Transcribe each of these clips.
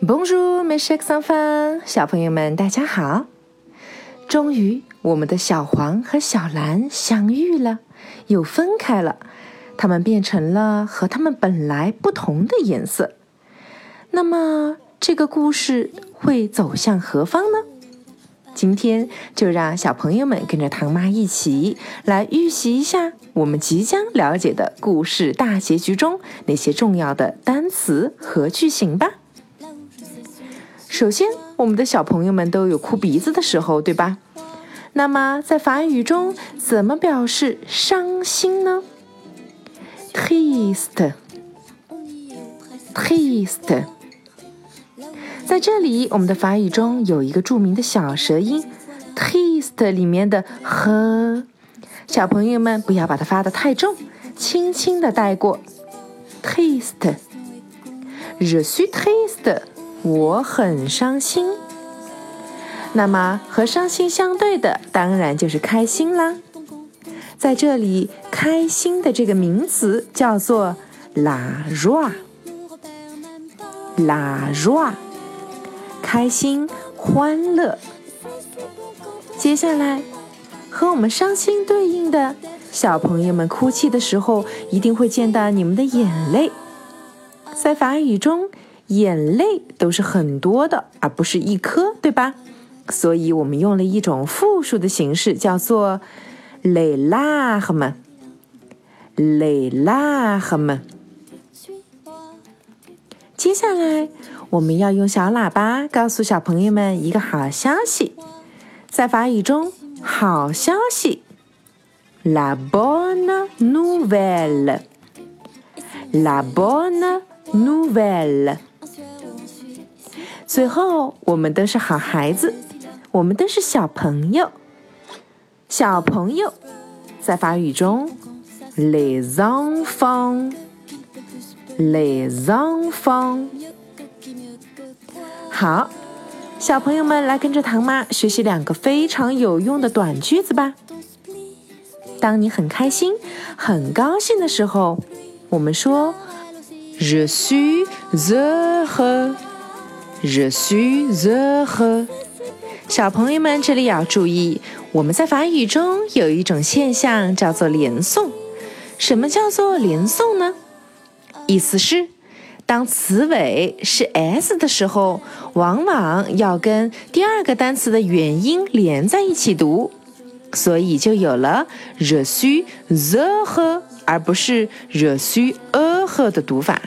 Bonjour, mes chers enfants，小朋友们，大家好！终于，我们的小黄和小蓝相遇了，又分开了，它们变成了和它们本来不同的颜色。那么，这个故事会走向何方呢？今天就让小朋友们跟着唐妈一起来预习一下我们即将了解的故事大结局中那些重要的单词和句型吧。首先，我们的小朋友们都有哭鼻子的时候，对吧？那么在法语中怎么表示伤心呢？triste，triste。在这里，我们的法语中有一个著名的小舌音，triste 里面的呵，小朋友们不要把它发的太重，轻轻的带过。triste，je suis triste，我很伤心。那么和伤心相对的，当然就是开心啦。在这里，开心的这个名词叫做 la jo”，la jo，。开心、欢乐。接下来，和我们伤心对应的小朋友们哭泣的时候，一定会见到你们的眼泪。在法语中，眼泪都是很多的，而不是一颗，对吧？所以我们用了一种复数的形式，叫做 “les larmes”，“les larmes”。接下来。我们要用小喇叭告诉小朋友们一个好消息，在法语中，好消息，la bonne nouvelle，la bonne nouvelle。最后，我们都是好孩子，我们都是小朋友，小朋友，在法语中，les enfants，les enfants。好，小朋友们来跟着唐妈学习两个非常有用的短句子吧。当你很开心、很高兴的时候，我们说 “je suis heureux”，“je suis heureux”。小朋友们这里要注意，我们在法语中有一种现象叫做连诵。什么叫做连诵呢？意思是。当词尾是 s 的时候，往往要跟第二个单词的元音连在一起读，所以就有了 je suis heureux，而不是 je suis heureux 的读法。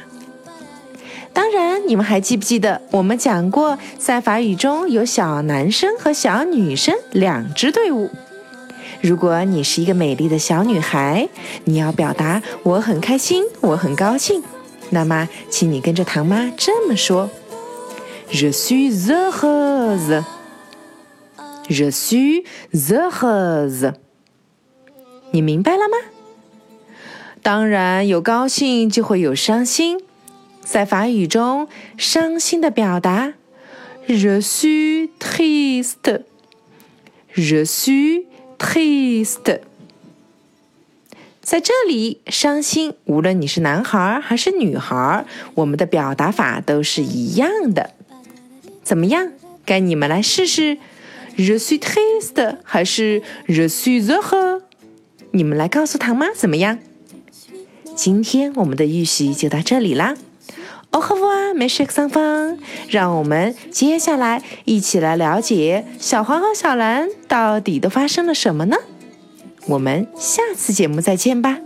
当然，你们还记不记得我们讲过，在法语中有小男生和小女生两支队伍。如果你是一个美丽的小女孩，你要表达我很开心，我很高兴。那么，请你跟着唐妈这么说：“Je suis heureuse. Je suis heureuse.” 你明白了吗？当然，有高兴就会有伤心。在法语中，伤心的表达：“Je suis triste. Je suis triste.” 在这里，伤心，无论你是男孩还是女孩，我们的表达法都是一样的。怎么样？该你们来试试，je suis triste 还是 je suis heureux？你们来告诉唐妈怎么样？今天我们的预习就到这里啦。哦呵哇，没事桑芳，让我们接下来一起来了解小黄和小蓝到底都发生了什么呢？我们下次节目再见吧。